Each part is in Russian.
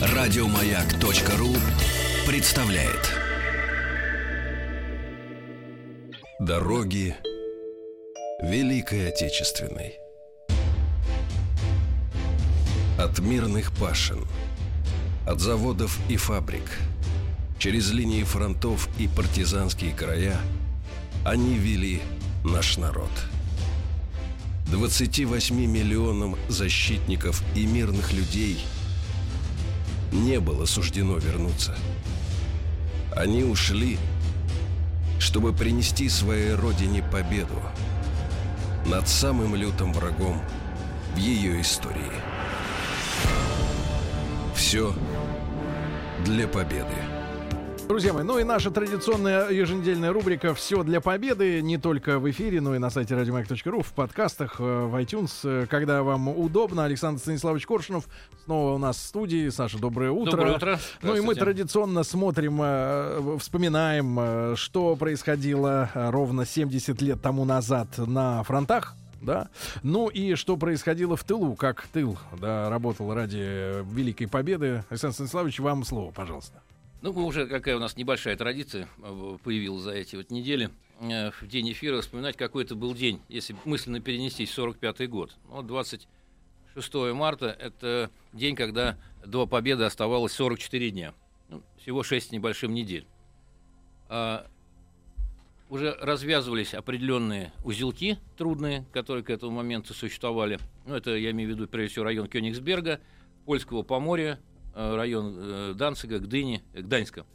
Радиомаяк.ру представляет. Дороги Великой Отечественной. От мирных пашин От заводов и фабрик Через линии фронтов и партизанские края Они вели наш народ 28 миллионам защитников и мирных людей – не было суждено вернуться. Они ушли, чтобы принести своей родине победу над самым лютым врагом в ее истории. Все для победы. Друзья мои, ну и наша традиционная еженедельная рубрика «Все для победы» не только в эфире, но и на сайте радиомаяк.ру, в подкастах, э, в iTunes, э, когда вам удобно. Александр Станиславович Коршунов снова у нас в студии. Саша, доброе утро. Доброе утро. Ну и мы традиционно смотрим, э, вспоминаем, что происходило ровно 70 лет тому назад на фронтах да. Ну и что происходило в тылу, как тыл, да, работал ради Великой Победы. Александр Станиславович, вам слово, пожалуйста. Ну, мы уже, какая у нас небольшая традиция э, появилась за эти вот недели, э, в день эфира вспоминать, какой это был день, если мысленно перенестись в 45-й год. Ну, 26 марта – это день, когда до победы оставалось 44 дня. Ну, всего 6 небольшим недель. А, уже развязывались определенные узелки трудные, которые к этому моменту существовали. Ну, это я имею в виду, прежде всего, район Кёнигсберга, Польского Поморья, район э, Данцига, Гдыни, э, Гданьска.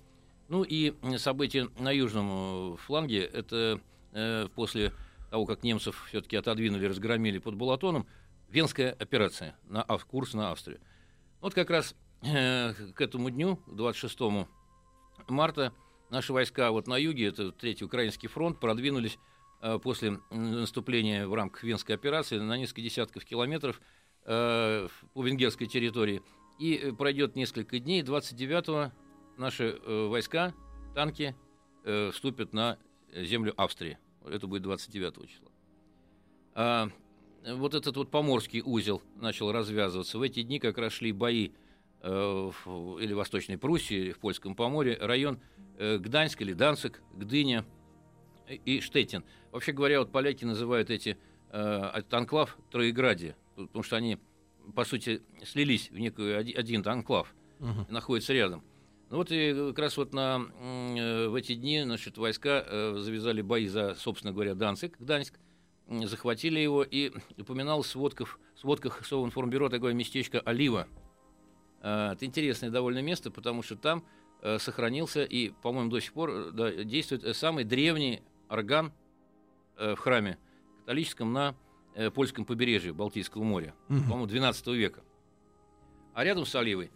Ну и события на южном фланге, это после того, как немцев все-таки отодвинули, разгромили под Балатоном, Венская операция, на, курс на Австрию. Вот как раз к этому дню, 26 марта, наши войска вот на юге, это Третий Украинский фронт, продвинулись после наступления в рамках Венской операции на несколько десятков километров по венгерской территории – и э, пройдет несколько дней. 29-го наши э, войска, танки э, вступят на землю Австрии. Это будет 29 числа. А, вот этот вот поморский узел начал развязываться. В эти дни как раз шли бои в, или в Восточной Пруссии, или в Польском Поморье, район Гданьск или Данцик, Гдыня и Штеттин. Вообще говоря, вот поляки называют эти э, этот анклав Троеградие, потому что они по сути, слились в некую один анклав, угу. находится рядом. Ну вот и как раз вот на, э, в эти дни значит, войска э, завязали бои за, собственно говоря, Данцик, Гданьск, захватили его, и упоминал в сводках, в сводках Совинформбюро такое местечко Олива. Э, это интересное довольно место, потому что там сохранился и, по-моему, до сих пор да, действует самый древний орган в храме католическом на э, польском побережье Балтийского моря, угу. по-моему, 12 века. А рядом с Оливой,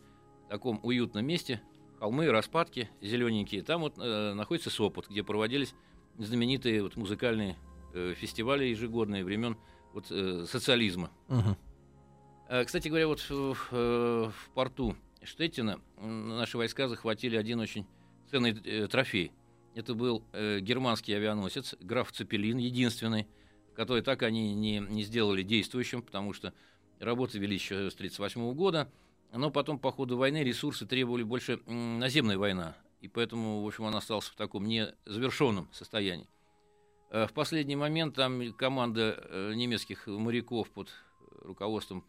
в таком уютном месте, холмы, распадки зелененькие, там вот э, находится Сопот, где проводились знаменитые вот, музыкальные э, фестивали ежегодные времен вот, э, социализма. Угу. Э, кстати говоря, вот в, э, в порту Штеттина наши войска захватили один очень ценный э, трофей. Это был э, германский авианосец, граф Цепелин, единственный, который так они не, не сделали действующим, потому что работы вели еще с 1938 года, но потом по ходу войны ресурсы требовали больше наземной войны, и поэтому, в общем, он остался в таком незавершенном состоянии. Э, в последний момент там команда э, немецких моряков под руководством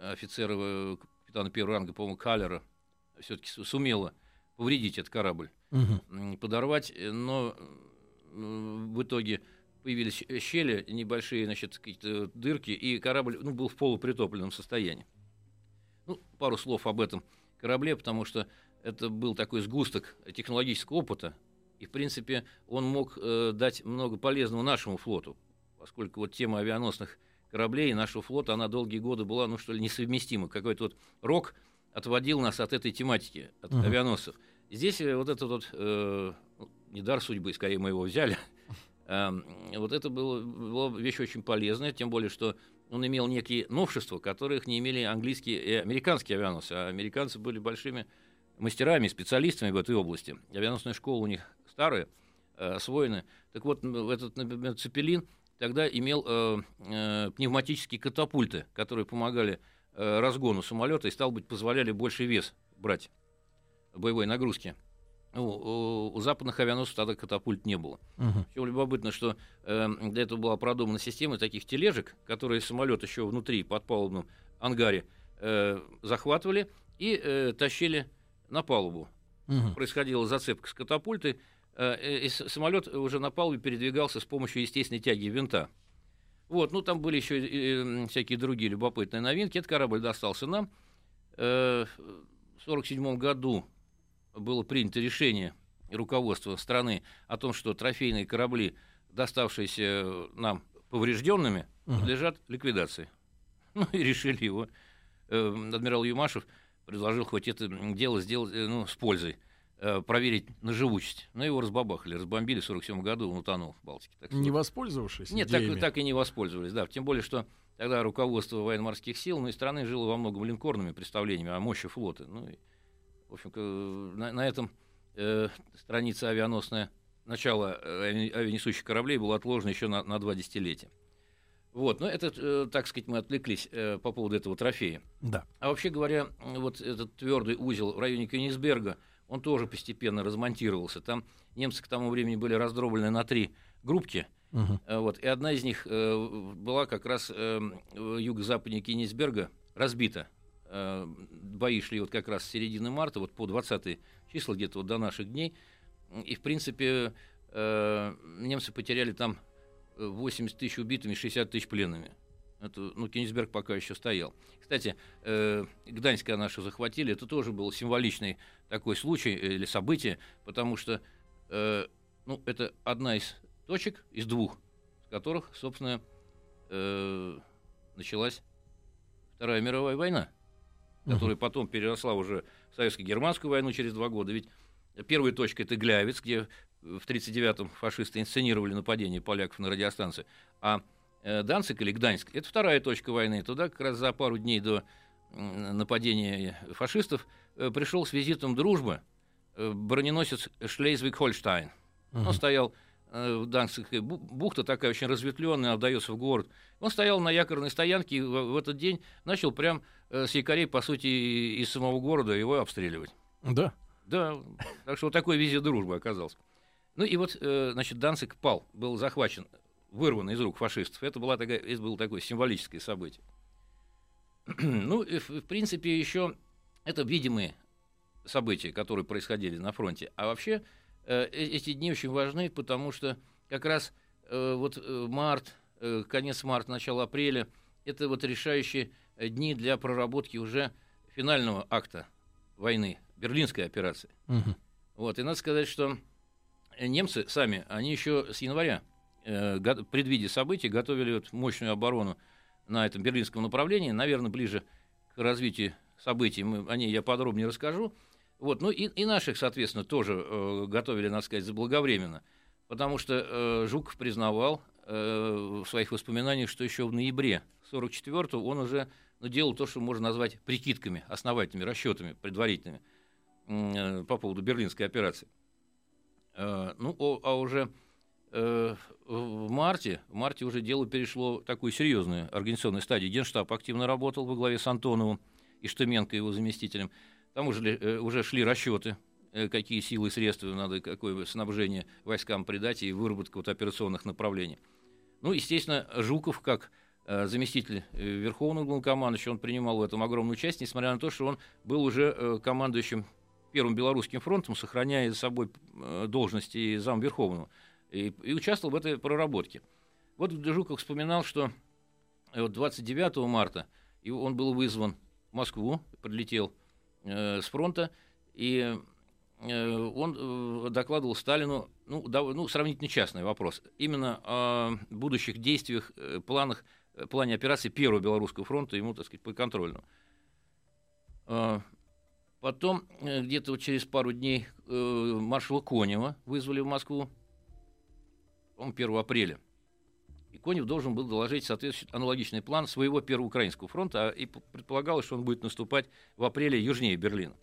офицера э, капитана первого ранга, по-моему, Каллера, все-таки сумела повредить этот корабль, угу. подорвать, но в итоге появились щели, небольшие, значит, какие-то дырки, и корабль ну, был в полупритопленном состоянии. Ну, пару слов об этом корабле, потому что это был такой сгусток технологического опыта, и, в принципе, он мог э, дать много полезного нашему флоту, поскольку вот тема авианосных кораблей нашего флота, она долгие годы была, ну, что ли, несовместима. Какой-то вот рок отводил нас от этой тематики, от uh-huh. авианосцев. Здесь э, вот этот вот, э, ну, не дар судьбы, скорее мы его взяли, вот это было, была вещь очень полезная, тем более, что он имел некие новшества, которых не имели английские и американские авианосцы. А американцы были большими мастерами, специалистами в этой области. Авианосная школа у них старая, э, освоена. Так вот, этот, например, Цепелин, тогда имел э, э, пневматические катапульты, которые помогали э, разгону самолета и, стал быть, позволяли больше вес брать боевой нагрузки. Ну, у, западных авианосцев тогда катапульт не было. Мгм. Причем любопытно, что э, для этого была продумана система таких тележек, которые самолет еще внутри, под палубном ангаре, э, захватывали и э, тащили на палубу. Мгм. Происходила зацепка с катапультой, э, и самолет уже на палубе передвигался с помощью естественной тяги винта. Вот, ну там были еще э, всякие другие любопытные новинки. Этот корабль достался нам. Э, в 1947 году было принято решение руководства страны о том, что трофейные корабли, доставшиеся нам поврежденными, подлежат ликвидации. Ну и решили его. Э, адмирал Юмашев предложил хоть это дело сделать э, ну, с пользой, э, проверить на живучесть. Но его разбабахали, разбомбили в 47 году, он утонул в Балтике. Так Не воспользовавшись нет, так, так и не воспользовались, да. Тем более, что тогда руководство военно-морских сил, ну и страны жило во многом линкорными представлениями о мощи флота. Ну и, в общем, на, на этом э, страница авианосная, начало э, ави- авианесущих кораблей было отложено еще на, на два десятилетия. Вот, но это, э, так сказать, мы отвлеклись э, по поводу этого трофея. Да. А вообще говоря, вот этот твердый узел в районе Кёнигсберга, он тоже постепенно размонтировался. Там немцы к тому времени были раздроблены на три группки. Мгм. Э, Вот, и одна из них э, была как раз э, в юго-западнее Кенигсберга разбита. Э, бои шли вот как раз с середины марта, вот по 20 числа где-то вот до наших дней. И, в принципе, э, немцы потеряли там э, 80 тысяч убитыми, 60 тысяч пленными. Это, ну, Кенигсберг пока еще стоял. Кстати, э, Гданьск, когда захватили, это тоже был символичный такой случай э, или событие, потому что э, ну, это одна из точек, из двух, с которых, собственно, э, началась Вторая мировая война, Которая потом переросла уже в советско-германскую войну через два года. Ведь первая точка это Глявец, где в 1939-м фашисты инсценировали нападение поляков на радиостанцию, а э, Данцик или Гданьск это вторая точка войны. Туда как раз за пару дней до нападения фашистов э, пришел с визитом дружбы э, броненосец Шлейзвиг-Хольштайн. Он стоял э, бу- бухта такая очень разветвленная, отдается в город. Он стоял на якорной стоянке и в, этот день начал прям э, с якорей, по сути, из самого города его обстреливать. Да. Да, так что вот такой визит дружбы оказался. Ну и вот, э, значит, Данцик пал, был захвачен, вырван из рук фашистов. Это, была такая, это было такое символическое событие. ну, и, в, принципе, еще это видимые события, которые происходили на фронте. А вообще эти дни очень важны, потому что как раз э, вот э, март, э, конец марта, начало апреля, это вот решающие э, дни для проработки уже финального акта войны, Берлинской операции. Мгм. Вот, и надо сказать, что э, немцы сами, они еще с января, э, предвидя события, готовили вот мощную оборону на этом берлинском направлении. Наверное, ближе к развитию событий мы, о ней я подробнее расскажу. Вот, ну и, и наших, соответственно, тоже э, готовили, надо сказать, заблаговременно. Потому что э, Жуков признавал э, в своих воспоминаниях, что еще в ноябре 44-го он уже ну, делал то, что можно назвать прикидками, основательными расчетами предварительными э, по поводу берлинской операции. Э, ну, о- а уже э, в марте, в марте уже дело перешло в такую серьезную организационную стадию. Генштаб активно работал во главе с Антоновым и Штыменко, его заместителем. Там уже, э, уже шли расчеты, э, какие силы и средства надо, какое снабжение войскам придать и выработка вот операционных направлений. Ну, естественно, Жуков, как э, заместитель Верховного главнокомандующего, он принимал в этом огромную часть, несмотря на то, что он был уже командующим Первым Белорусским фронтом, сохраняя за собой э, должности зам Верховного, и, и участвовал в этой проработке. Вот Жуков вспоминал, что э, вот 29 марта и он был вызван в Москву, прилетел э, с фронта, и э, он э, докладывал Сталину, ну, да, ну, сравнительно частный вопрос, именно о будущих действиях, э, планах, э, плане операции Первого Белорусского фронта ему, так сказать, подконтрольного. А, Потом, э, где-то вот через пару дней, маршала Конева вызвали в Москву, по-моему, 1 апреля. И Конев должен был доложить соответствующий аналогичный план своего Первого Украинского фронта, а и предполагалось, что он будет наступать в апреле южнее Берлина.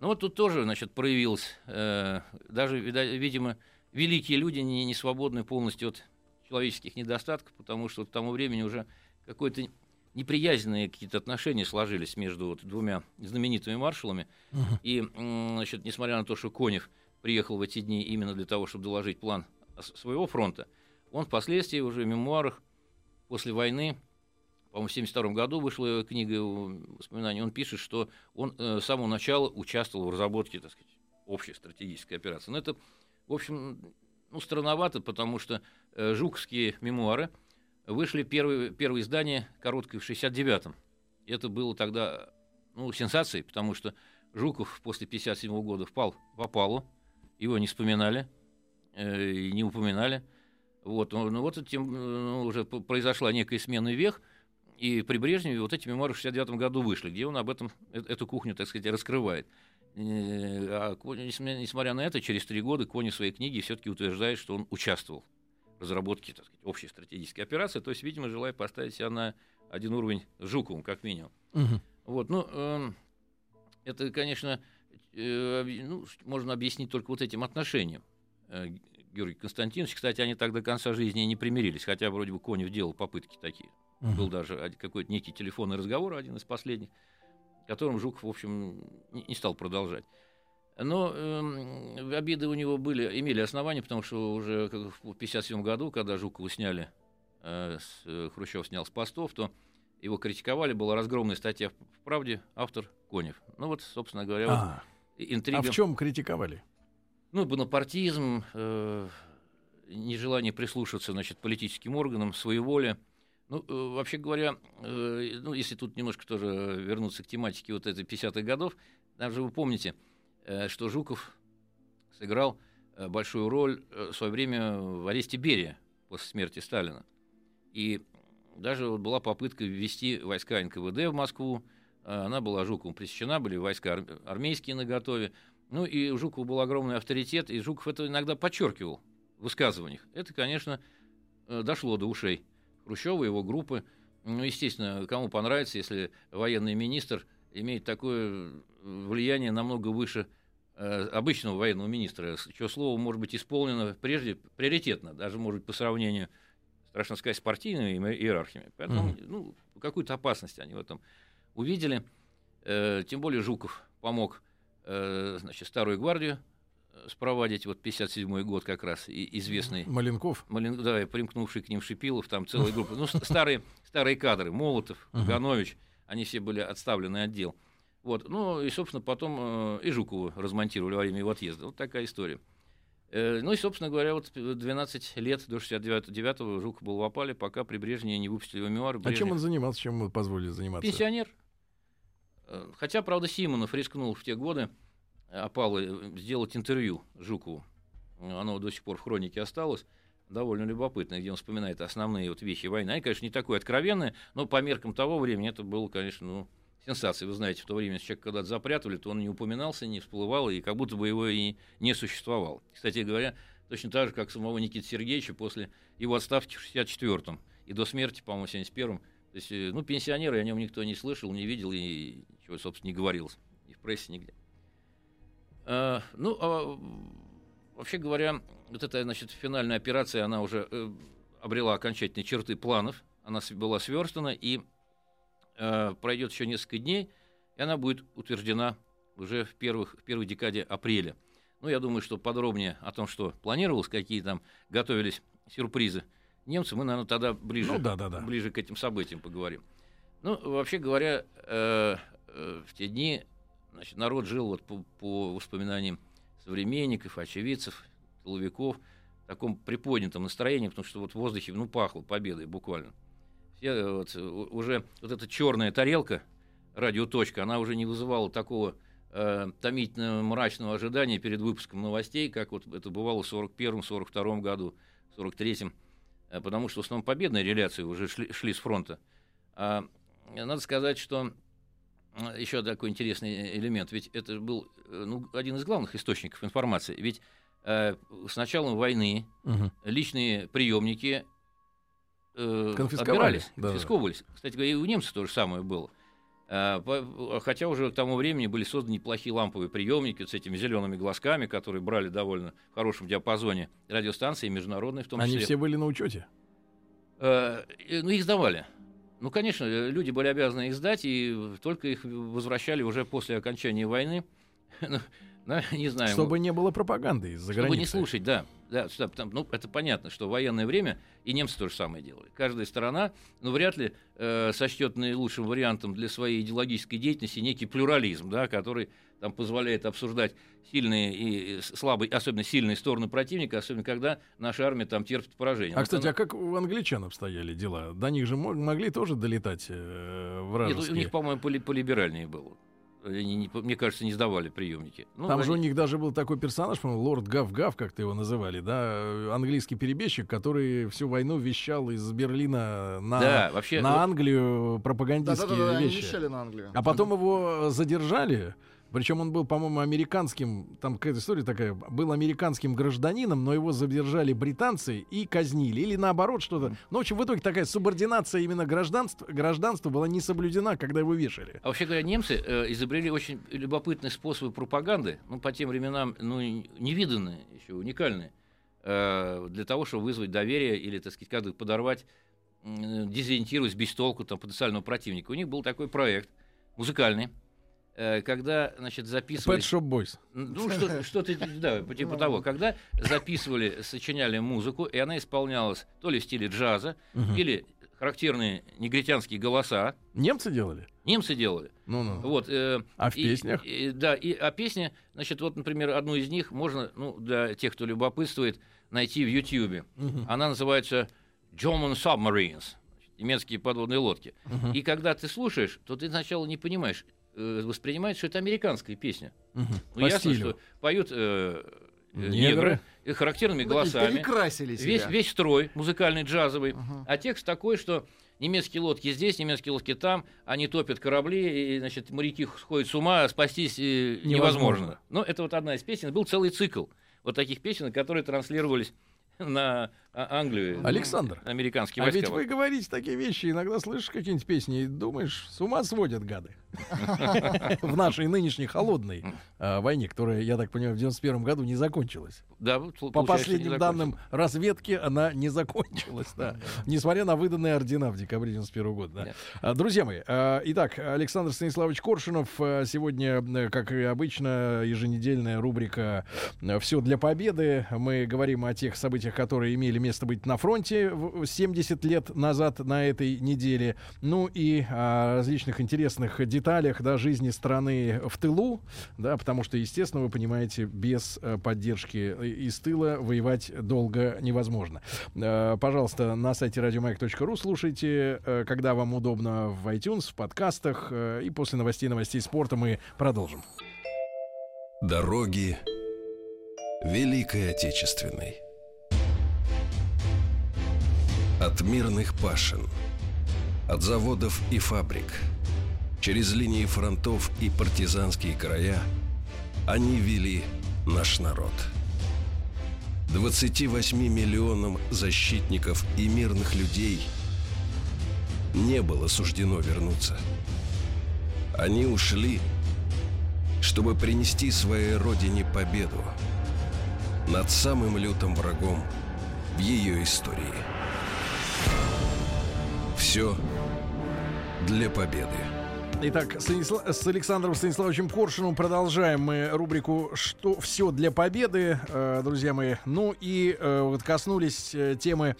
Ну вот тут тоже, значит, проявилось, э, даже, видимо, великие люди не, не свободны полностью от человеческих недостатков, потому что к тому времени уже какой-то неприязненные какие-то отношения сложились между вот двумя знаменитыми маршалами. Uh-huh. И, значит, несмотря на то, что Конев приехал в эти дни именно для того, чтобы доложить план своего фронта, он впоследствии уже в мемуарах после войны, по-моему, в 1972 году вышла книга его воспоминаний, он пишет, что он э, с самого начала участвовал в разработке, так сказать, общей стратегической операции. Но это, в общем, ну, странновато, потому что э, жуковские мемуары вышли первые, первое издание короткое в 69-м. Это было тогда ну, сенсацией, потому что Жуков после 57 -го года впал в опалу, его не вспоминали, э, и не упоминали. Вот, ну, вот тем, ну, уже произошла некая смена вех, и при Брежневе вот эти мемуары в 69 году вышли, где он об этом, э, эту кухню, так сказать, раскрывает. А, несмотря на это, через три года Кони в своей книге все-таки утверждает, что он участвовал в разработке так сказать, общей стратегической операции, то есть, видимо, желая поставить себя на один уровень с Жуковым, как минимум. Угу. Вот, ну, э, это, конечно, э, ну, можно объяснить только вот этим отношением. Георгий Константинович, кстати, они так до конца жизни не примирились, хотя вроде бы Конев делал попытки такие. Угу. Был даже какой-то некий телефонный разговор, один из последних которым Жуков, в общем, не стал продолжать. Но э, обиды у него были, имели основания, потому что уже в 1957 году, когда Жукова сняли, э, с, э, Хрущев снял с постов, то его критиковали, была разгромная статья в «Правде», автор Конев. Ну вот, собственно говоря, а, вот интрига. А в чем критиковали? Ну, бонапартизм, э, нежелание прислушиваться, значит, политическим органам, своеволие. Ну, э, вообще говоря, э, ну, если тут немножко тоже вернуться к тематике вот этой 50-х годов, даже вы помните, э, что Жуков сыграл большую роль в свое время в аресте Берия после смерти Сталина. И даже вот была попытка ввести войска НКВД в Москву. Она была Жуковым пресечена, были войска армейские на готове. Ну и у Жукова был огромный авторитет, и Жуков это иногда подчеркивал в высказываниях. Это, конечно, дошло до ушей Хрущева, его группы. Ну, естественно, кому понравится, если военный министр имеет такое влияние намного выше э, обычного военного министра, чье слово может быть исполнено прежде приоритетно, даже может быть по сравнению, страшно сказать, с партийными иерархиями. Поэтому mm-hmm. ну, какую-то опасность они в этом увидели. Э, тем более Жуков помог э, значит, Старую гвардию спровадить, вот 57-й год как раз, и, известный... Маленков? Малин, да, примкнувший к ним Шипилов, там целая группа. Ну, старые, старые кадры, Молотов, Ганович, они все были отставлены отдел. Вот, ну, и, собственно, потом э, и Жукову размонтировали во время его отъезда. Вот такая история. Э, ну и, собственно говоря, вот 12 лет до 69-го Жуков был в опале, пока при Брежневе не выпустили его мемуары. Брежнев... А чем он занимался, чем ему позволили заниматься? Пенсионер. Э, хотя, правда, Симонов рискнул в те годы, опалы э, сделать интервью Жукову. Оно до сих пор в хронике осталось. Довольно любопытно, где он вспоминает основные вот вещи войны. Они, конечно, не такое откровенное, но по меркам того времени это было, конечно, ну, сенсацией. Вы знаете, в то время, если человек когда-то запрятывали, то он не упоминался, не всплывал, и как будто бы его и не существовал. Кстати говоря, точно так же, как самого Никиты Сергеевича после его отставки в 64-м и до смерти, по-моему, в 71-м. То есть, э, ну, пенсионеры, о нем никто не слышал, не видел и ничего, собственно, не говорилось. И в прессе нигде. Э, ну, а, вообще говоря, вот эта, значит, финальная операция, она уже э, обрела окончательные черты планов, она была сверстана, и э, пройдет еще несколько дней, и она будет утверждена уже в, первых, в первой декаде апреля. Ну, я думаю, что подробнее о том, что планировалось, какие там готовились сюрпризы немцы, мы, наверное, тогда ближе, ну, да, да, да. ближе к этим событиям поговорим. Ну, вообще говоря, э, э, в те дни Значит, народ жил вот по, по воспоминаниям современников, очевидцев, тыловиков в таком приподнятом настроении, потому что вот в воздухе ну, пахло победой буквально. Все, э, вот, уже вот эта черная тарелка, радиоточка, она уже не вызывала такого э, томительного мрачного ожидания перед выпуском новостей, как вот это бывало в 41-42 году, 43-м, э, потому что в основном победные реляции уже шли, шли с фронта. А, надо сказать, что еще такой интересный элемент. Ведь это был э, ну, один из главных источников информации. Ведь э, с началом войны угу. личные приемники э, конфисковались. Да, конфисковывались. Кстати говоря, и у немцев то же самое было. Э, хотя уже к тому времени были созданы неплохие ламповые приемники с этими зелеными глазками, которые брали довольно в хорошем диапазоне радиостанции, международные в том числе. Они все были на учете? Э, ну, их сдавали. Ну, конечно, люди были обязаны их сдать, и только их возвращали уже после окончания войны. Ну, не знаю. Чтобы не было пропаганды из-за Чтобы границы. не слушать, да. Да, там, ну, это понятно, что в военное время и немцы то же самое делали. Каждая сторона, ну, вряд ли э, сочтет наилучшим вариантом для своей идеологической деятельности некий плюрализм, да, который там позволяет обсуждать сильные и слабые, особенно сильные стороны противника, особенно когда наша армия там терпит поражение. А, вот кстати, она... а как у англичан обстояли дела? До них же могли тоже долетать э, вражеские? Нет, у них, по-моему, полиберальнее было. Они, не, мне кажется, не сдавали приемники. Ну, Там они... же у них даже был такой персонаж, по-моему, лорд Гав-Гав, как-то его называли, да, английский перебежчик, который всю войну вещал из Берлина на, да, вообще, на Англию пропагандистские да, да, да, вещи. на Англию. А потом его задержали, причем он был, по-моему, американским, там какая-то история такая, был американским гражданином, но его задержали британцы и казнили. Или наоборот что-то. Ну, в общем, в итоге такая субординация именно гражданства, гражданства была не соблюдена, когда его вешали. А вообще говоря, немцы э, изобрели очень любопытные способы пропаганды, ну, по тем временам, ну, невиданные еще, уникальные, э, для того, чтобы вызвать доверие или, так сказать, как подорвать, э, дезориентировать, без толку там, потенциального противника. У них был такой проект музыкальный, когда, значит, записывали... Pet Shop Boys. Ну, что, что-то, да, типа того. Когда записывали, сочиняли музыку, и она исполнялась то ли в стиле джаза, угу. или характерные негритянские голоса. Немцы делали? Немцы делали. Ну, ну. Вот, э, а в и, песнях? И, да, и, а песни, значит, вот, например, одну из них можно, ну, для тех, кто любопытствует, найти в Ютьюбе. Угу. Она называется German Submarines немецкие подводные лодки. Uh-huh. И когда ты слушаешь, то ты сначала не понимаешь, э, воспринимает, что это американская песня. Угу. Ну, По ясно, стилю. что поют э, э негры, негры и характерными ну, голосами. Перекрасили себя. Весь, весь строй музыкальный, джазовый. Угу. А текст такой, что немецкие лодки здесь, немецкие лодки там, они топят корабли, и, значит, моряки сходят с ума, а спастись э, невозможно. невозможно. Но это вот одна из песен. Был целый цикл вот таких песен, которые транслировались на Англию. Александр, американские войска. А ведь вы говорите такие вещи, иногда слышишь какие-нибудь песни и думаешь, с ума сводят гады. В нашей нынешней холодной а, войне, которая, я так понимаю, в 91 году не закончилась. Да, По последним данным разведки, она не закончилась, да. Несмотря на выданные ордена в декабре 91 года. Да. А, друзья мои, итак, Александр Станиславович Коршунов. Сегодня, э, как и обычно, еженедельная рубрика «Все для победы». Мы говорим о тех событиях, которые имели место быть на фронте 70 лет назад на этой неделе. Ну и о различных интересных деталях да, жизни страны в тылу, да, потому что, естественно, вы понимаете, без э, поддержки из тыла воевать долго невозможно. Э, пожалуйста, на сайте радиомаяк.ру слушайте, э, когда вам удобно в iTunes, в подкастах. И после новостей новостей спорта мы продолжим. Дороги Великой Отечественной. От мирных пашин, от заводов и фабрик, через линии фронтов и партизанские края они вели наш народ. 28 миллионам защитников и мирных людей не было суждено вернуться. Они ушли, чтобы принести своей родине победу над самым лютым врагом в ее истории – все для победы. Итак, с Александром Станиславовичем Коршиным продолжаем мы рубрику «Что все для победы», э, друзья мои. Ну и э, вот коснулись э, темы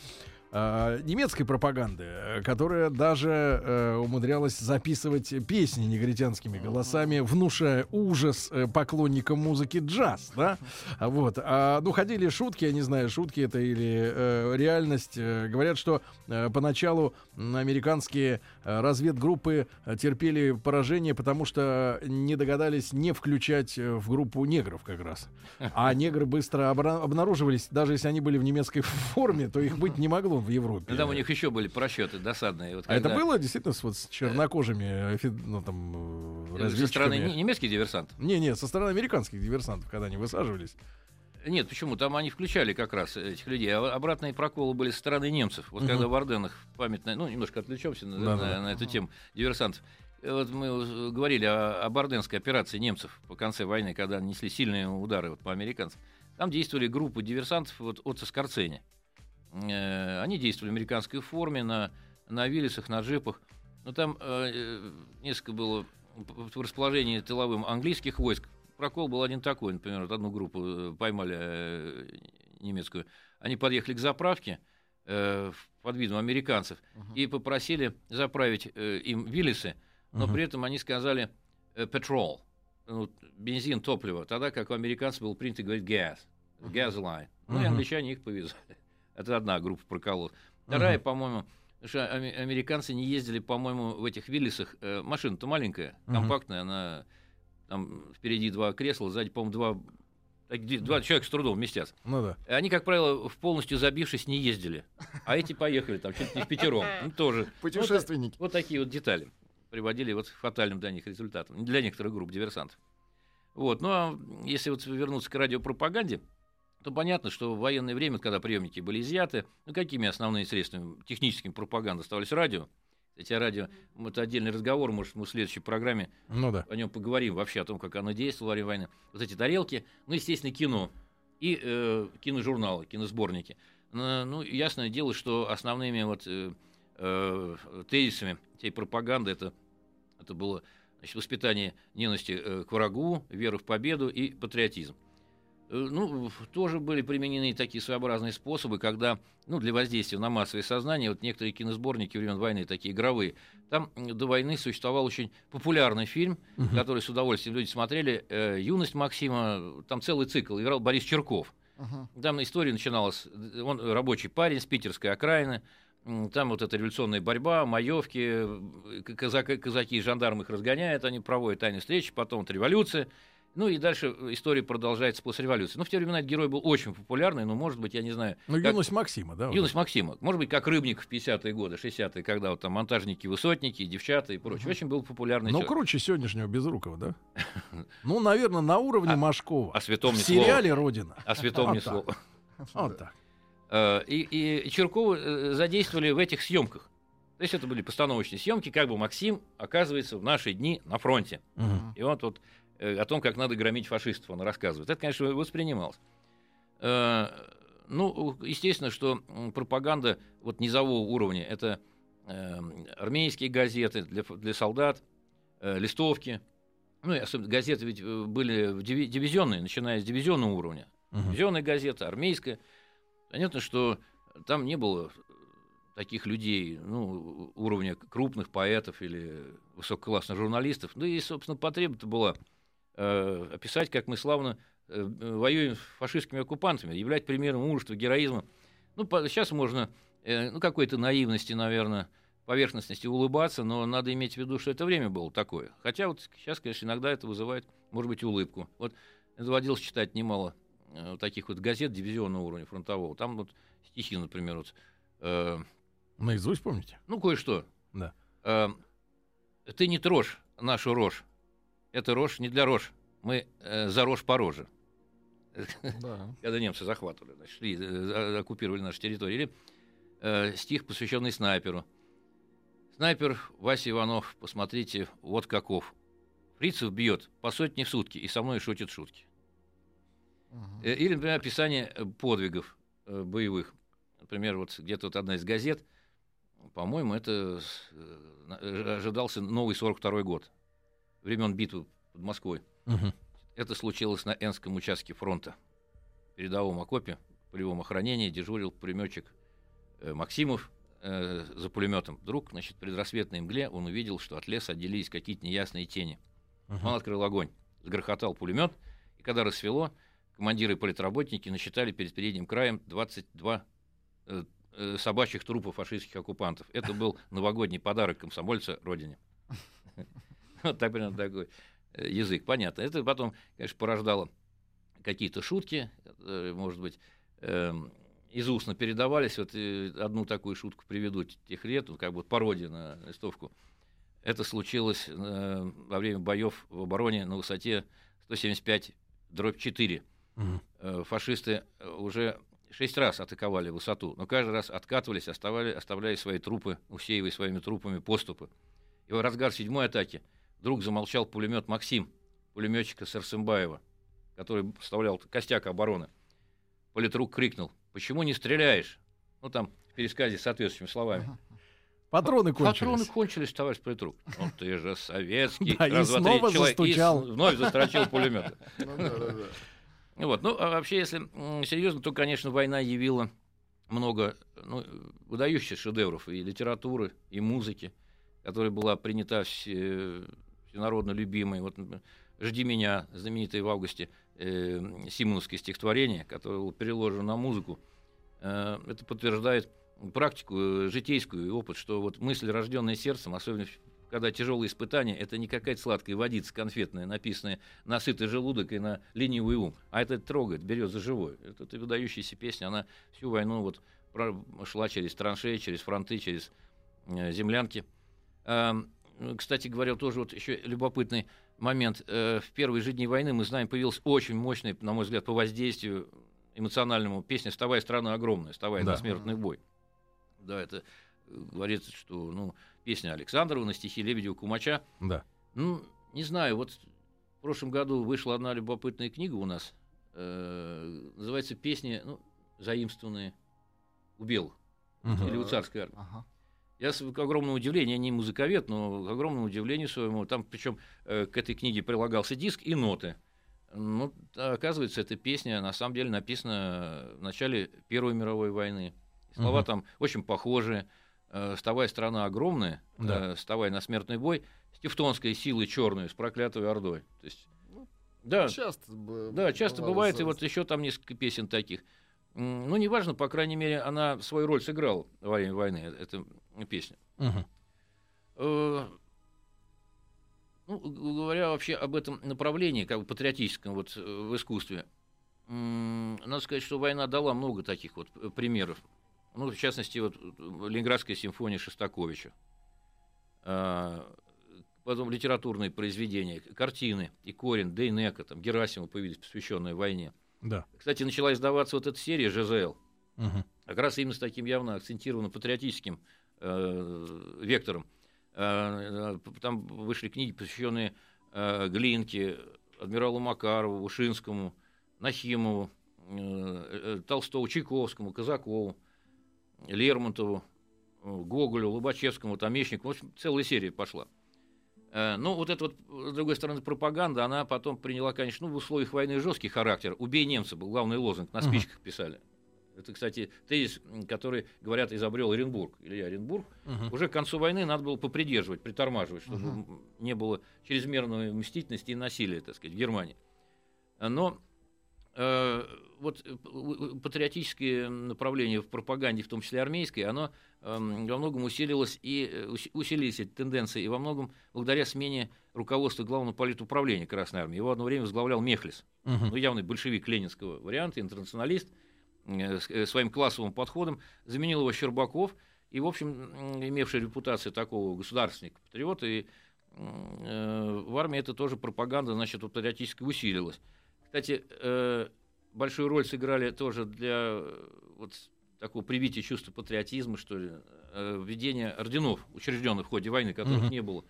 э, немецкой пропаганды, которая даже э, умудрялась записывать песни негритянскими голосами, внушая ужас э, поклонникам музыки джаз, да? Вот. А, ну, ходили шутки, я не знаю, шутки это или э, реальность. Э, говорят, что э, поначалу американские э, разведгруппы э, терпели поражение, потому что не догадались не включать э, в группу негров как раз. А негры быстро обнаруживались, даже если они были в немецкой форме, то их быть не могло в Европе. Ну, там у них еще были просчеты досадные. Вот, когда... А это было действительно с, вот, с чернокожими, э, ну там, разведчиками? Со стороны немецких диверсантов? Не, не, со стороны американских диверсантов, когда они высаживались. Нет, почему? Там они включали как раз этих людей. А обратные проколы были со стороны немцев. Вот угу. когда в Орденах памятная, ну, немножко отвлечемся на, да, на, да. на эту тему диверсантов. Вот мы говорили о, о Борденской операции немцев по конце войны, когда нанесли сильные удары вот, по американцам. Там действовали группы диверсантов вот, от Соскорцени. Э, они действовали в американской форме на, на Виллисах, на джипах. Но там э, э несколько было в расположении тыловым английских войск. Прокол был один такой, например, вот одну группу э, поймали э, немецкую. Они подъехали к заправке э, под видом американцев uh-huh. и попросили заправить э, им Виллисы, но uh-huh. при этом они сказали petrol, ну, бензин, топливо, тогда как у американцев было принято говорить gas, gasoline. Uh-huh. Ну и англичане их повезли. Это одна группа проколов. Вторая, uh-huh. по-моему, что американцы не ездили, по-моему, в этих Виллисах. Э, машина-то маленькая, компактная, uh-huh. она там впереди два кресла, сзади, по-моему, два Два человека с трудом вместятся. Ну да. Они, как правило, в полностью забившись, не ездили. А эти поехали там чуть не в пятером. Ну, тоже. Путешественники. Вот, вот такие вот детали приводили вот к фатальным для них результатам. Для некоторых групп диверсантов. Вот. Ну, а если вот вернуться к радиопропаганде, то понятно, что в военное время, когда приемники были изъяты, ну, какими основными средствами техническими пропаганды оставались радио, эти радио, это отдельный разговор, может, мы в следующей программе ну, да. о нем поговорим вообще, о том, как оно действовало во время войны. Вот эти тарелки, ну, естественно, кино и э, киножурналы, киносборники. Но, ну, ясное дело, что основными вот э, э, тезисами этой пропаганды это, это было значит, воспитание ненависти э, к врагу, веры в победу и патриотизм. Э, ну, тоже были применены такие своеобразные способы, когда, ну, для воздействия на массовое сознание, вот некоторые киносборники времен войны, такие игровые, там до войны существовал очень популярный фильм, угу. который с удовольствием люди смотрели, э, «Юность Максима», там целый цикл, играл Борис Черков. Угу. Там история начиналась, он рабочий парень с питерской окраины, там вот эта революционная борьба, маевки, э, казаки, казаки и жандармы их разгоняют, они проводят тайные встречи, потом вот революция, ну и дальше история продолжается после революции. Ну, в те времена этот герой был очень популярный, но, может быть, я не знаю... Ну, как... юность Максима, да? Юность вот. Максима. Может быть, как Рыбник в 50-е годы, 60-е, когда вот там монтажники, высотники, девчата и прочее. Угу. Очень был популярный Ну, круче сегодняшнего Безрукова, да? Ну, наверное, на уровне а, Машкова. О святом В сериале «Родина». О святом ни слова. Вот так. Э, и, и э, задействовали в этих съемках. То есть это были постановочные съемки, как бы Максим оказывается в наши дни на фронте. Угу. И тут Э, о том, как надо громить фашистов, он рассказывает. Это, конечно, воспринималось. Э, ну, естественно, что пропаганда вот низового уровня – это э, армейские газеты для, для солдат, листовки. Ну, и особенно газеты ведь были дивизионные, начиная с дивизионного уровня. Uh-huh. Дивизионная газета, армейская. Понятно, что там не было таких людей, ну, уровня крупных поэтов или высококлассных журналистов. Да и, собственно, потреба-то была э, описать, как мы славно э, воюем с фашистскими оккупантами, являть примером мужества, героизма. Ну, по, сейчас можно, э, ну, какой-то наивности, наверное, поверхностности улыбаться, но надо иметь в виду, что это время было такое. Хотя вот сейчас, конечно, иногда это вызывает, может быть, улыбку. Вот доводилось читать немало э, таких вот газет дивизионного уровня фронтового. Там вот стихи, например, вот... Э, Наизусть помните? Ну, кое-что. Да. Э, «Ты не трожь нашу рожь, это рожь не для рожь. Мы э, за рожь по роже. Да. Когда немцы захватывали, значит, шли, э, оккупировали наши территории. Или э, стих, посвященный снайперу. Снайпер Вася Иванов, посмотрите, вот каков. Фрицев бьет по сотне в сутки и со мной шутит шутки. Угу. Или, например, описание э, подвигов э, боевых. Например, вот где-то вот одна из газет, по-моему, это э, ожидался новый 42-й год времен битвы под Москвой. Угу. Это случилось на Энском участке фронта. В передовом окопе, в полевом охранении дежурил пулеметчик э, Максимов э, за пулеметом. Вдруг, значит, в предрассветной мгле он увидел, что от леса отделились какие-то неясные тени. Угу. Он открыл огонь, сгрохотал пулемет, и когда рассвело, командиры и политработники насчитали перед передним краем 22 э, э, собачьих трупов фашистских оккупантов. Это был новогодний подарок комсомольца Родине. Вот так, примерно такой э, язык, понятно. Это потом, конечно, порождало какие-то шутки, э, может быть, эм, из устно передавались. Вот э, одну такую шутку приведу тех лет, как бы пародия на листовку. Это случилось во время боев в обороне на высоте 175 дробь 4. Угу. Фашисты уже шесть раз атаковали высоту, но каждый раз откатывались, оставали, оставляя свои трупы, усеивая своими трупами поступы. И в разгар седьмой атаки Вдруг замолчал пулемет Максим, пулеметчика Сарсымбаева, который вставлял костяк обороны. Политрук крикнул, «Почему не стреляешь?» Ну, там в пересказе соответствующими словами. Патроны кончились. Патроны кончились, товарищ политрук. Ну, ты же советский. Да, и Раз, два, три, снова человек, и застучал. вновь застрочил пулемет. Ну да, да, да. Вот. Ну, а вообще, если серьезно, то, конечно, война явила много ну, выдающихся шедевров и литературы, и музыки, которая была принята все, всенародно любимой. Вот, «Жди меня», знаменитое в августе э, симоновское стихотворение, которое было переложено на музыку, э, это подтверждает практику э, житейскую и опыт, что вот мысль, рожденная сердцем, особенно когда тяжелые испытания, это не какая-то сладкая водица конфетная, написанная на сытый желудок и на ленивый ум, а это трогает, берет за живое. Это, это выдающаяся песня, она всю войну вот про- шла через траншеи, через фронты, через э, землянки. Ну, кстати говоря, тоже вот еще любопытный момент. Э, в первые же дни войны, мы знаем, появилась очень мощная, на мой взгляд, по воздействию эмоциональному песня «Вставай, страна огромная», «Вставай Да. на смертный бой». Да, это э, говорится, что ну, песня Александрова на стихи Лебедева Кумача. Да. Ну, не знаю, вот в прошлом году вышла одна любопытная книга у нас. э, называется «Песни ну, заимствованные у белых» Мгм. или у царской армии. Ага. Я с к огромному удивлению, я не музыковед, но к огромному удивлению своему, там причем э, к этой книге прилагался диск и ноты. Ну, оказывается, эта песня на самом деле написана в начале Первой мировой войны. Слова Мгм. там очень похожи. Э, «Вставай, страна огромная», Да. э, «Вставай на смертный бой», с тевтонской силой черной, с проклятой ордой. То есть, да, Часто, да, часто бывает, и вот еще там несколько песен таких. Ну, неважно, по крайней мере, она свою роль сыграла во время войны, э- эта песня. Э, Ну, говоря вообще об этом направлении, как бы патриотическом вот э, в искусстве, надо сказать, что война дала много таких вот примеров. Ну, в частности, вот Ленинградская симфония Шостаковича. Потом литературные произведения, картины, и Корин, Дейнека, там, Герасимов появились, посвященные войне. Да. Кстати, начала издаваться вот эта серия ЖЗЛ, Мгм. как раз именно с таким явно акцентированным патриотическим э, вектором. Э, э, Там вышли книги, посвященные э, Глинке, адмиралу Макарову, Ушинскому, Нахимову, э, э, Толстову, Чайковскому, Казакову, Лермонтову, э, Гоголю, Лобачевскому, Тамещику. В общем, целая серия пошла. Э, Ну, вот эта вот, с другой стороны, пропаганда, она потом приняла, конечно, ну, в условиях войны жесткий характер. «Убей немца» был главный лозунг, на спичках писали. Это, кстати, тезис, который, говорят, изобрел Оренбург, Илья Оренбург. Мгм. Уже к концу войны надо было попридерживать, притормаживать, чтобы м, не было чрезмерной мстительности и насилия, так сказать, в Германии. Но э, вот э, п- у- патриотическое направление в пропаганде, в том числе армейской, оно эм, во многом усилилось и э, уси- усилились эти тенденции, и во многом благодаря смене руководства главного политуправления Красной Армии. Его одно время возглавлял Мехлис Мгм. ну, явный большевик ленинского варианта, интернационалист, э, э, своим классовым подходом, заменил его Щербаков, и, в общем, имевший репутацию такого государственника, патриота, и э, в армии это тоже пропаганда, значит, вот патриотически усилилась. Кстати, э, большую роль сыграли тоже для вот такого привития чувства патриотизма, что ли, э, введение орденов, учрежденных в ходе войны, которых Мгм. не было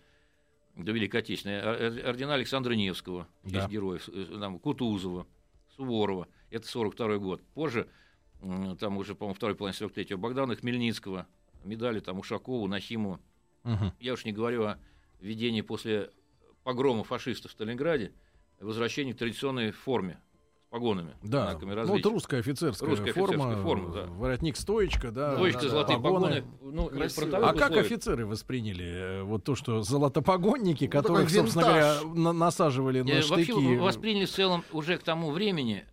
до Великой Отечественной. Ор- Ордена Александра Невского, Да. честь героев, э, там, Кутузова, Суворова, это 42 год. Позже, там уже, по-моему, второй половине 43-го, Богдана Хмельницкого, медали там Ушакову, Нахимову. Мгм. Я уж не говорю о введении после погрома фашистов в Сталинграде, возвращении в традиционной форме, с погонами, Да, ну, вот различия. русская офицерская Русская форма, офицерская форма, да. воротник стоечка, да, Стоечка, да, золотые погоны. погоны. Ну, А как офицеры восприняли э, вот то, что золотопогонники, Ну, которых, собственно говоря, винтаж. на- насаживали на Э, Вообще штыки? в- восприняли в целом уже к тому времени,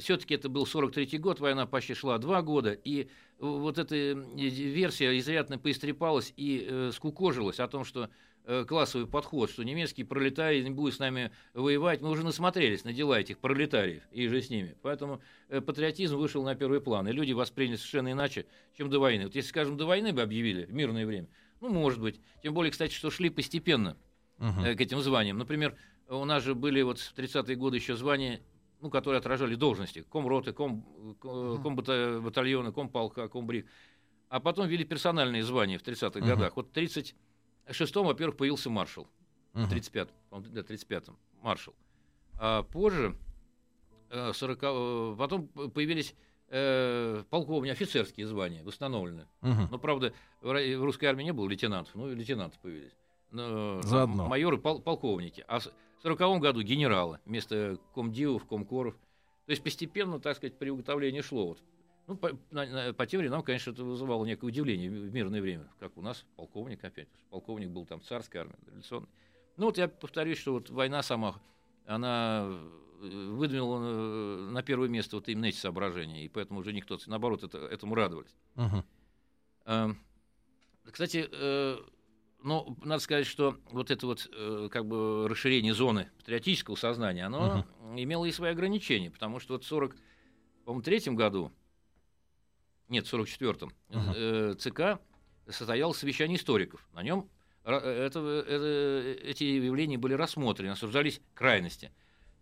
все-таки это был 43-й год, война почти шла два года, и вот эта э, версия изрядно поистрепалась и э, скукожилась о том, что э, Э, классовый подход, что немецкий пролетарий не будет с нами воевать. Мы уже насмотрелись на дела этих пролетариев и же с ними. Поэтому э, патриотизм вышел на первый план, и люди восприняли совершенно иначе, чем до войны. Вот если, скажем, до войны бы объявили мирное время, ну, может быть. Тем более, кстати, что шли постепенно uh-huh. к этим званиям. Например, у нас же были вот в 30-е годы еще звания ну, которые отражали должности, комроты, ком, ком батальона, ком полка, комбриг. А потом ввели персональные звания в 30-х uh-huh. годах. Вот 30 шестом, во-первых, появился маршал. Uh-huh. 35 да, 35-м, маршал. А позже, э, 40 э, потом появились э, полковники, офицерские звания восстановлены. Uh-huh. Но, правда, в русской армии не было лейтенантов, ну, лейтенанты появились. Но, э, Заодно. Майоры, пол- полковники. А в 1940 году генералы вместо комдивов, комкоров. То есть постепенно, так сказать, при уготовлении шло. Вот ну, по, на- на- по тем временам, конечно, это вызывало некое удивление в мирное время. Как у нас полковник опять. Полковник был там царской армии, революционной. Ну вот я повторюсь, что вот война сама, она э, выдвинула на первое место вот именно эти соображения. И поэтому уже никто, наоборот, это, этому радовались. Эм, Кстати, э, ну, надо сказать, что вот это вот э, как бы расширение зоны патриотического сознания, оно имело и свои ограничения, потому что вот в 43 году, нет, в 44-м, Мгм. э, ЦК состоял совещание историков. На нем ра- это, это- эти явления были рассмотрены, осуждались крайности.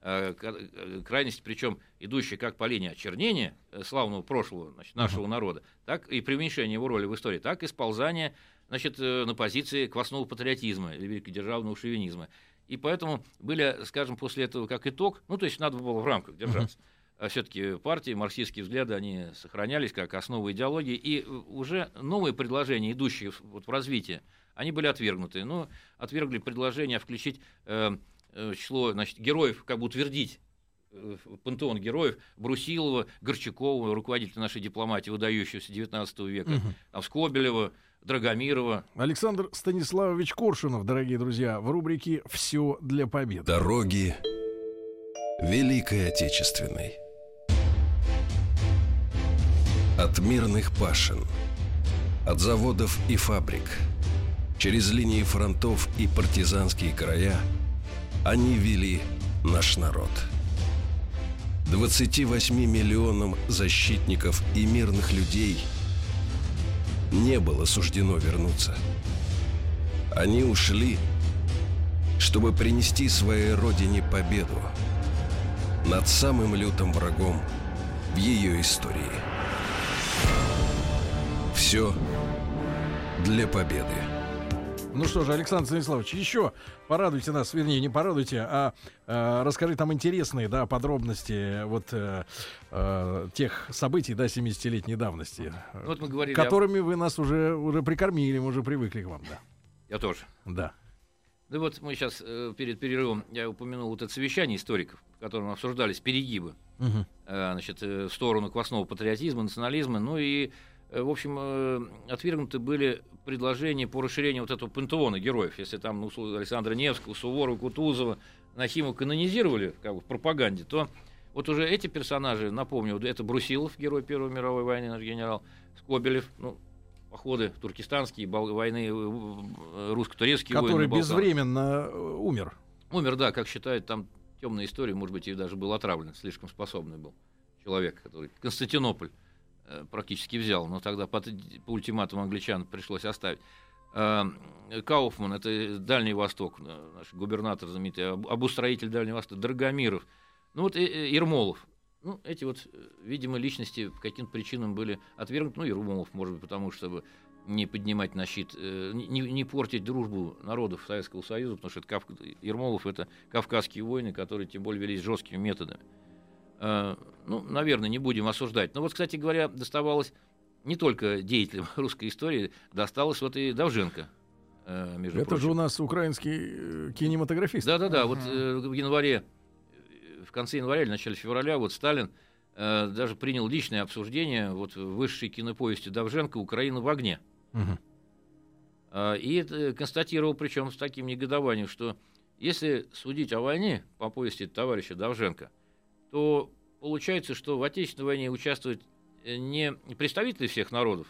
Э, э, крайности, причем идущие как по линии очернения э, славного прошлого значит, нашего народа, так и преуменьшение его роли в истории, так и сползание значит, э, на позиции квасного патриотизма или великодержавного шовинизма. И поэтому были, скажем, после этого как итог, ну, то есть надо было в рамках держаться. А все-таки партии, марксистские взгляды, они сохранялись как основа идеологии, и э, уже новые предложения, идущие в- вот в развитие, они были отвергнуты. Ну, отвергли предложение включить э, э, число значит, героев, как бы утвердить э, пантеон героев Брусилова, Горчакова, руководителя нашей дипломатии, выдающегося 19 века, Мгм. там, Скобелева, Драгомирова. Александр Станиславович Коршунов, дорогие друзья, в рубрике «Все для победы». Дороги Великой Отечественной. От мирных пашин, от заводов и фабрик, через линии фронтов и партизанские края они вели наш народ. 28 миллионам защитников и мирных людей не было суждено вернуться. Они ушли, чтобы принести своей родине победу над самым лютым врагом в ее истории. Все для победы. Ну что же, Александр Станиславович, еще порадуйте нас, вернее, не порадуйте, а э, расскажи там интересные, да, подробности вот э, э, тех событий, да, 70-летней давности, э, Ну, Вот мы говорили, о- которыми вы нас уже, уже прикормили, мы уже привыкли к вам, да. я тоже. Да. Да вот мы сейчас перед перерывом я упомянул вот это совещание историков, в котором обсуждались перегибы Мгм. э, значит, э, в сторону квасного патриотизма, национализма. Ну и, э, в общем, э, отвергнуты были предложения по расширению вот этого пантеона героев. Если там ну, Александра Невского, Суворова, Кутузова, Нахимова канонизировали как бы, в пропаганде, то вот уже эти персонажи, напомню, это Брусилов, герой Первой мировой войны, наш генерал, Скобелев, ну, походы туркестанские, войны, э, э, русско-турецкие войны. Который Балканах. безвременно э, умер. Умер, да, как считают, там темная история, может быть, и даже был отравлен, слишком способный был человек, который Константинополь э, практически взял, но тогда по, по ультиматуму англичан пришлось оставить. Э, Кауфман, это Дальний Восток, э, наш губернатор знаменитый, об- обустроитель Дальнего Востока, Драгомиров, ну вот э, э, Ермолов. Ну, эти вот, э, видимо, личности по каким-то причинам были отвергнуты. Ну, Ермолов, может быть, потому что чтобы не поднимать на щит, э, не, не портить дружбу народов Советского Союза, потому что это Кав... Ермолов это кавказские войны, которые тем более велись жесткими методами. Э, ну, наверное, не будем осуждать. Но вот, кстати говоря, доставалось не только деятелям русской истории, досталось вот и Давженко. э, между Это прочим. же у нас украинский э, кинематографист. Да-да-да, вот э, в январе, в конце января или начале февраля, вот Сталин э, даже принял личное обсуждение вот в высшей киноповести Давженко «Украина в огне». А, И это констатировал, причем с таким негодованием, что если судить о войне по повести товарища Давженко, то получается, что в Отечественной войне участвуют э, не представители всех народов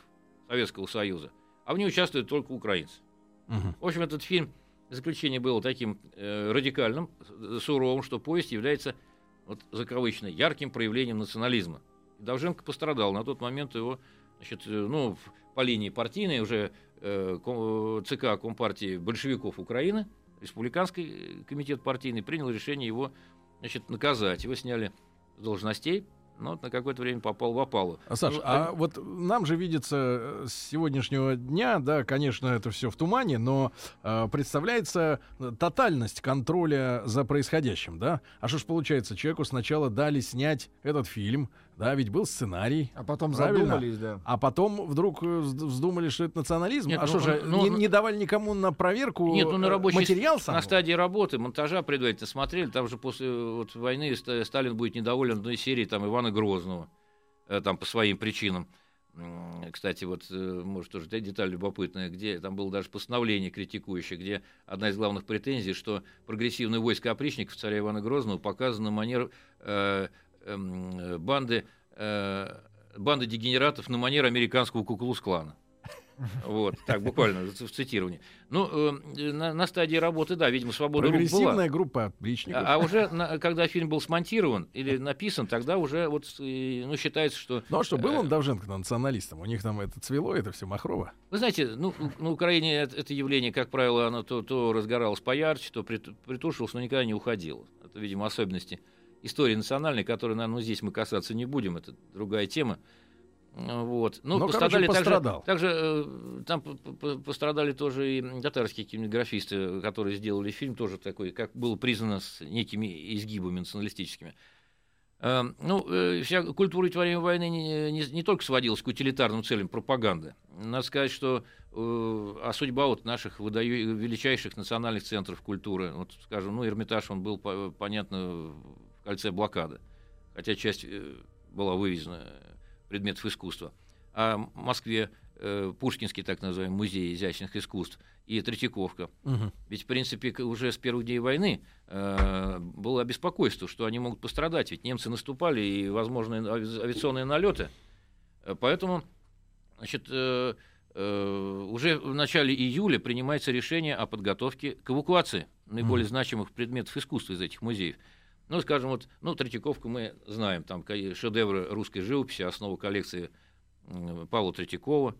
Советского Союза, а в ней участвуют только украинцы. Мгм. В общем, этот фильм, заключение было таким э, радикальным, суровым, что повесть является, вот, закавычно, ярким проявлением национализма. Довженко пострадал. На тот момент его, значит, э, ну, по линии партийной уже э, ком- ЦК Компартии большевиков Украины, республиканский э, комитет партийный, принял решение его, значит, наказать. Его сняли с должностей, но на какое-то время попал в опалу. А, Саш, Ну, а вот нам же видится э, с сегодняшнего дня, да, конечно, это все в тумане, но э, представляется э, тотальность контроля за происходящим, да? А что ж получается, человеку сначала дали снять этот фильм, Да, ведь был сценарий. А потом Правильно. задумались, да. А потом вдруг э, вз- вздумали, что это национализм. Нет, а ну, что же, ну, не, не давали никому на проверку Нет, ну на э, рабочий материал сам? на стадии работы, монтажа предварительно смотрели, там же после э, вот, войны Ста- Сталин будет недоволен одной серии там Ивана Грозного, там по своим причинам. Кстати, вот, может, тоже де- деталь любопытная, где там было даже постановление критикующее, где одна из главных претензий, что прогрессивное войско опричников царя Ивана Грозного показано на манер э, банды, э, банды дегенератов на манер американского куклус-клана. Вот, так, буквально, в цитировании. Ну, э, на, на стадии работы, да, видимо, свобода рук была. Группа опричников. А, а уже, на- когда фильм был смонтирован или написан, тогда уже вот, э, ну, считается, что... Ну а что, был э, он Давженко националистом? У них там это цвело, это все махрово. Вы знаете, ну, на Украине это, это явление, как правило, оно то, то разгоралось поярче, то прит- притушивалось, но никогда не уходило. Это, видимо, особенности истории национальной, которой, наверное, ну, здесь мы касаться не будем, это другая тема. Вот. Ну, Ну, пострадали короче, также, пострадал. также э, там пострадали тоже и татарские кинематографисты, которые сделали фильм, тоже такой, как было признано, с некими изгибами националистическими. Э, Ну, э, вся культура во время войны не, не- не только сводилась к утилитарным целям пропаганды. Надо сказать, что э, а судьба вот наших выдаю, величайших национальных центров культуры, вот, скажем, ну, Эрмитаж, он был, по- понятно, кольце блокады, хотя часть э, была вывезена э, предметов искусства. А в Москве э, Пушкинский, так называемый, музей изящных искусств и Третьяковка. Ведь, в принципе, уже с первых дней войны э, было беспокойство, что они могут пострадать. Ведь немцы наступали, и возможны ави- авиационные налеты. Поэтому, значит, э, э, уже в начале июля принимается решение о подготовке к эвакуации наиболее значимых предметов искусства из этих музеев. Ну, скажем, вот, ну, Третьяковку мы знаем, там шедевры русской живописи, основа коллекции Павла Третьякова.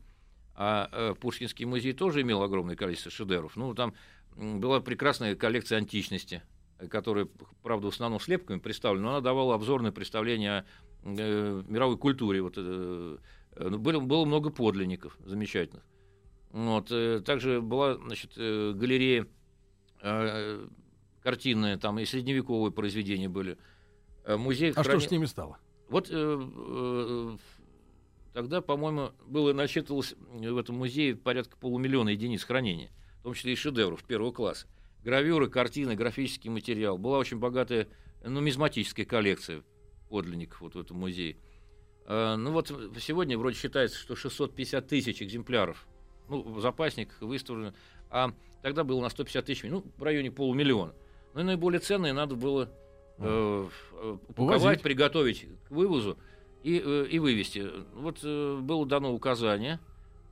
А э, Пушкинский музей тоже имел огромное количество шедевров. Ну, там была прекрасная коллекция античности, которая, правда, в основном слепками представлена, но она давала обзорное представление о э, мировой культуре. Вот, э, было, было много подлинников замечательных. Вот, также была значит, галерея картинная, там и средневековые произведения были. Э, Музей А что храни- ж с ними стало? вот э, э, тогда, по-моему, было насчитывалось в этом музее порядка полумиллиона единиц хранения, в том числе и шедевров первого класса. Гравюры, картины, графический материал. Была очень богатая нумизматическая коллекция подлинников вот в этом музее. Э, ну вот сегодня вроде считается, что 650 тысяч экземпляров ну, в запасниках выставлено, а тогда было на 150 тысяч, ну, в районе полумиллиона. Ну и наиболее ценные надо было э, э, упаковать, Увозить. приготовить к вывозу и, э, и вывести. Вот э, было дано указание,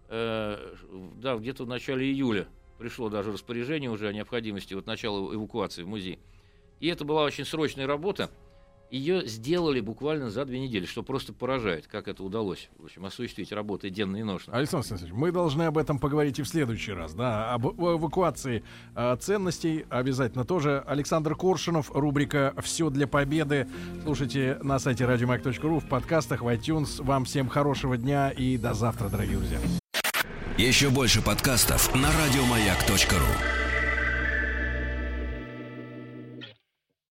э, да, где-то в начале июля пришло даже распоряжение уже о необходимости вот начала эвакуации в музей. И это была очень срочная работа. Ее сделали буквально за две недели, что просто поражает, как это удалось. В общем, осуществить работы денно и ношно. Александр Александрович, мы должны об этом поговорить и в следующий раз, да, об эв- эвакуации э, ценностей обязательно тоже. Александр Коршунов, рубрика «Все для победы». Слушайте на сайте радиомаяк.ру, в подкастах, в iTunes. Вам всем хорошего дня и до завтра, дорогие друзья. Еще больше подкастов на радиомаяк.ру.